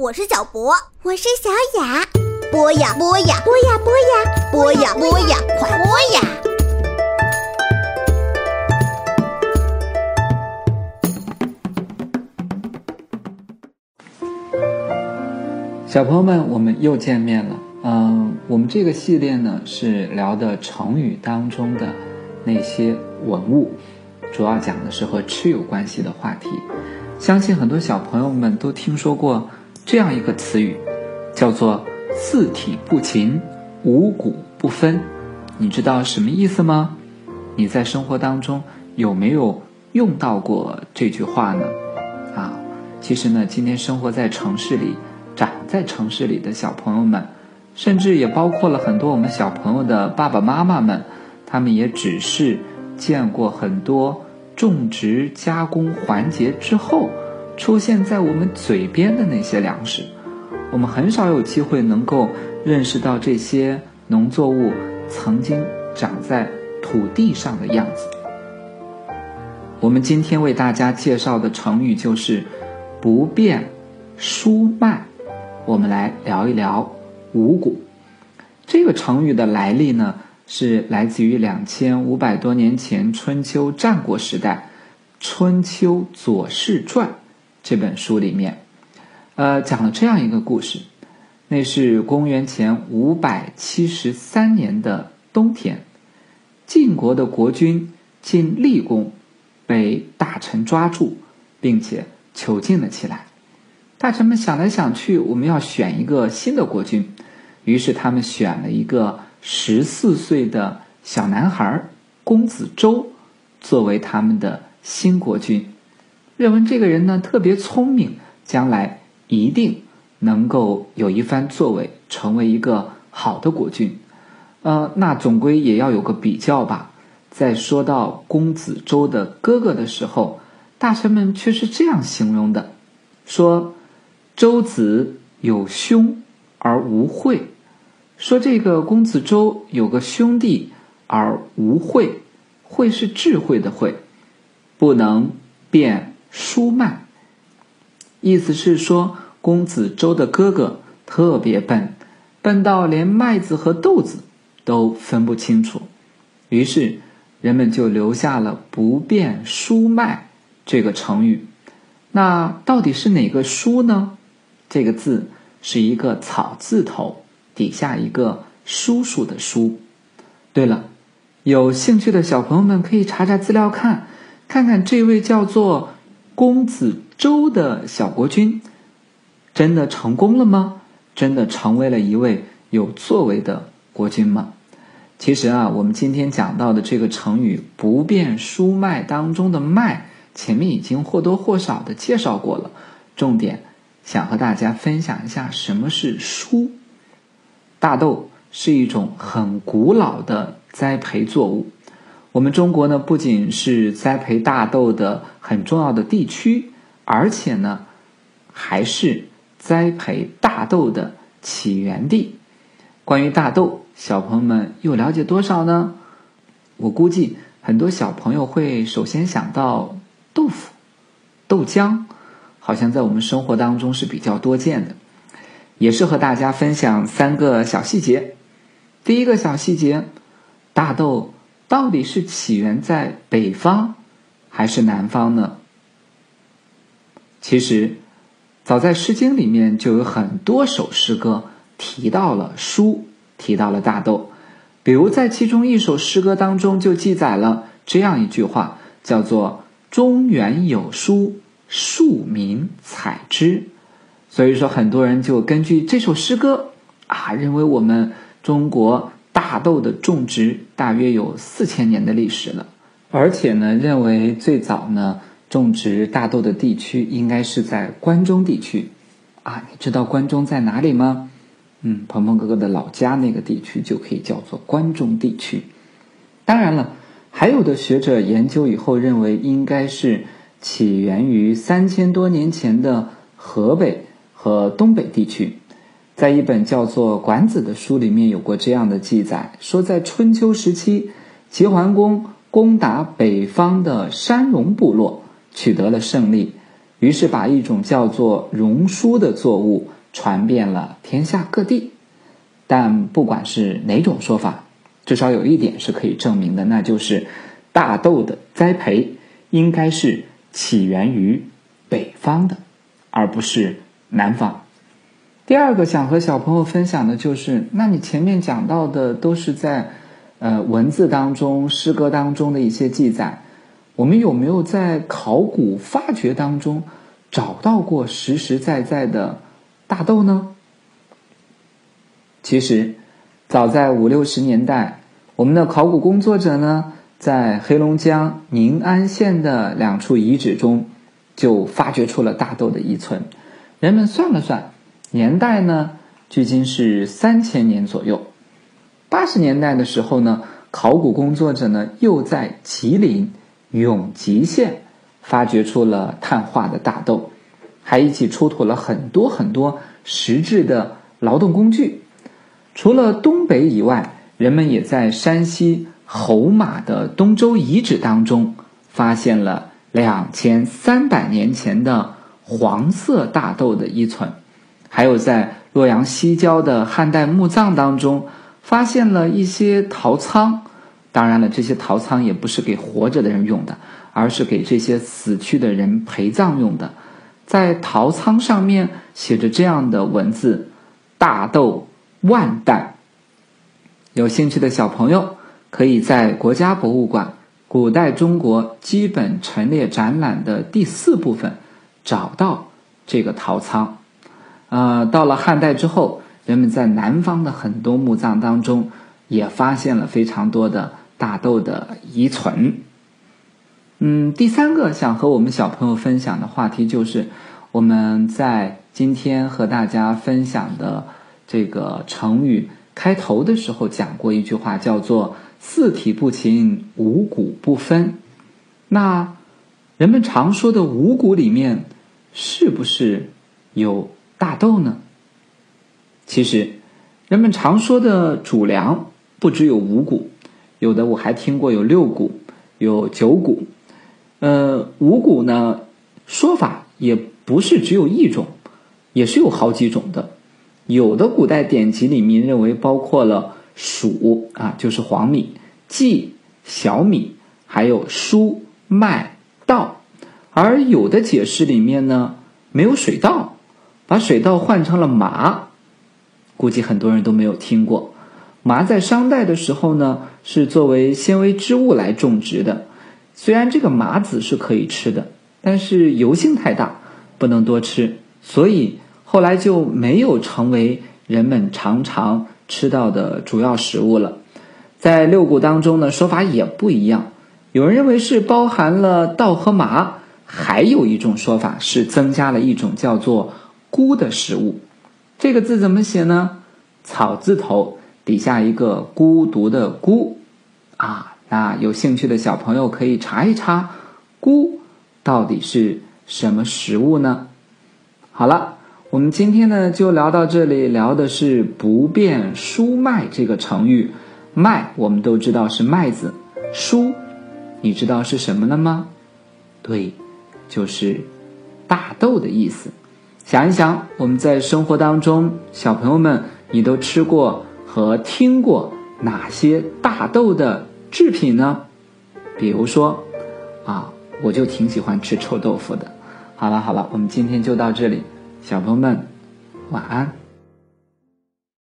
我是小博，我是小雅。播呀播呀，播呀播呀，播呀播呀，快播呀！小朋友们，我们又见面了。嗯，我们这个系列呢是聊的成语当中的那些文物，主要讲的是和吃有关系的话题。相信很多小朋友们都听说过这样一个词语，叫做“四体不勤，五谷不分”。你知道什么意思吗？你在生活当中有没有用到过这句话呢？啊，其实呢，今天生活在城市里、长在城市里的小朋友们，甚至也包括了很多我们小朋友的爸爸妈妈们，他们也只是见过很多。种植加工环节之后，出现在我们嘴边的那些粮食，我们很少有机会能够认识到这些农作物曾经长在土地上的样子。我们今天为大家介绍的成语就是“不变输麦”。我们来聊一聊五谷这个成语的来历呢？是来自于两千五百多年前春秋战国时代，《春秋左氏传》这本书里面，呃，讲了这样一个故事。那是公元前五百七十三年的冬天，晋国的国君晋厉公被大臣抓住，并且囚禁了起来。大臣们想来想去，我们要选一个新的国君，于是他们选了一个。十四岁的小男孩公子周作为他们的新国君，认为这个人呢特别聪明，将来一定能够有一番作为，成为一个好的国君。呃，那总归也要有个比较吧。在说到公子周的哥哥的时候，大臣们却是这样形容的：说周子有兄而无惠。说这个公子周有个兄弟而无惠，惠是智慧的惠，不能辨输麦。意思是说公子周的哥哥特别笨，笨到连麦子和豆子都分不清楚。于是人们就留下了“不辨输麦”这个成语。那到底是哪个“输”呢？这个字是一个草字头。底下一个叔叔的叔。对了，有兴趣的小朋友们可以查查资料看，看看这位叫做公子周的小国君，真的成功了吗？真的成为了一位有作为的国君吗？其实啊，我们今天讲到的这个成语“不变输麦”当中的“麦”，前面已经或多或少的介绍过了。重点想和大家分享一下什么是“书”。大豆是一种很古老的栽培作物。我们中国呢，不仅是栽培大豆的很重要的地区，而且呢，还是栽培大豆的起源地。关于大豆，小朋友们又了解多少呢？我估计很多小朋友会首先想到豆腐、豆浆，好像在我们生活当中是比较多见的。也是和大家分享三个小细节。第一个小细节，大豆到底是起源在北方还是南方呢？其实，早在《诗经》里面就有很多首诗歌提到了书，提到了大豆。比如在其中一首诗歌当中就记载了这样一句话，叫做“中原有书，庶民采之”。所以说，很多人就根据这首诗歌啊，认为我们中国大豆的种植大约有四千年的历史了，而且呢，认为最早呢种植大豆的地区应该是在关中地区啊。你知道关中在哪里吗？嗯，鹏鹏哥哥的老家那个地区就可以叫做关中地区。当然了，还有的学者研究以后认为，应该是起源于三千多年前的河北。和东北地区，在一本叫做《管子》的书里面有过这样的记载：说在春秋时期，齐桓公攻打北方的山戎部落，取得了胜利。于是把一种叫做戎书的作物传遍了天下各地。但不管是哪种说法，至少有一点是可以证明的，那就是大豆的栽培应该是起源于北方的，而不是南方。第二个想和小朋友分享的就是，那你前面讲到的都是在呃文字当中、诗歌当中的一些记载，我们有没有在考古发掘当中找到过实实在在的大豆呢？其实，早在五六十年代，我们的考古工作者呢，在黑龙江宁安县的两处遗址中，就发掘出了大豆的遗存。人们算了算，年代呢，距今是三千年左右。八十年代的时候呢，考古工作者呢，又在吉林永吉县发掘出了碳化的大豆，还一起出土了很多很多实质的劳动工具。除了东北以外，人们也在山西侯马的东周遗址当中发现了两千三百年前的黄色大豆的遗存，还有在洛阳西郊的汉代墓葬当中发现了一些陶仓。当然了，这些陶仓也不是给活着的人用的，而是给这些死去的人陪葬用的。在陶仓上面写着这样的文字：“大豆。”万担。有兴趣的小朋友可以在国家博物馆古代中国基本陈列展览的第四部分找到这个陶仓。呃，到了汉代之后，人们在南方的很多墓葬当中也发现了非常多的大豆的遗存。嗯，第三个想和我们小朋友分享的话题就是我们在今天和大家分享的。这个成语开头的时候讲过一句话，叫做“四体不勤，五谷不分”。那人们常说的五谷里面，是不是有大豆呢？其实，人们常说的主粮不只有五谷，有的我还听过有六谷、有九谷。呃，五谷呢，说法也不是只有一种，也是有好几种的。有的古代典籍里面认为包括了黍啊，就是黄米、稷、小米，还有菽、麦、稻，而有的解释里面呢没有水稻，把水稻换成了麻，估计很多人都没有听过。麻在商代的时候呢是作为纤维织物来种植的，虽然这个麻籽是可以吃的，但是油性太大，不能多吃，所以。后来就没有成为人们常常吃到的主要食物了。在六谷当中呢，说法也不一样。有人认为是包含了稻和麻，还有一种说法是增加了一种叫做“孤”的食物。这个字怎么写呢？草字头底下一个孤独的“孤”。啊，那有兴趣的小朋友可以查一查“孤”到底是什么食物呢？好了。我们今天呢就聊到这里，聊的是“不变输麦”这个成语。麦我们都知道是麦子，输你知道是什么了吗？对，就是大豆的意思。想一想，我们在生活当中，小朋友们，你都吃过和听过哪些大豆的制品呢？比如说，啊，我就挺喜欢吃臭豆腐的。好了好了，我们今天就到这里。小朋友们，晚安。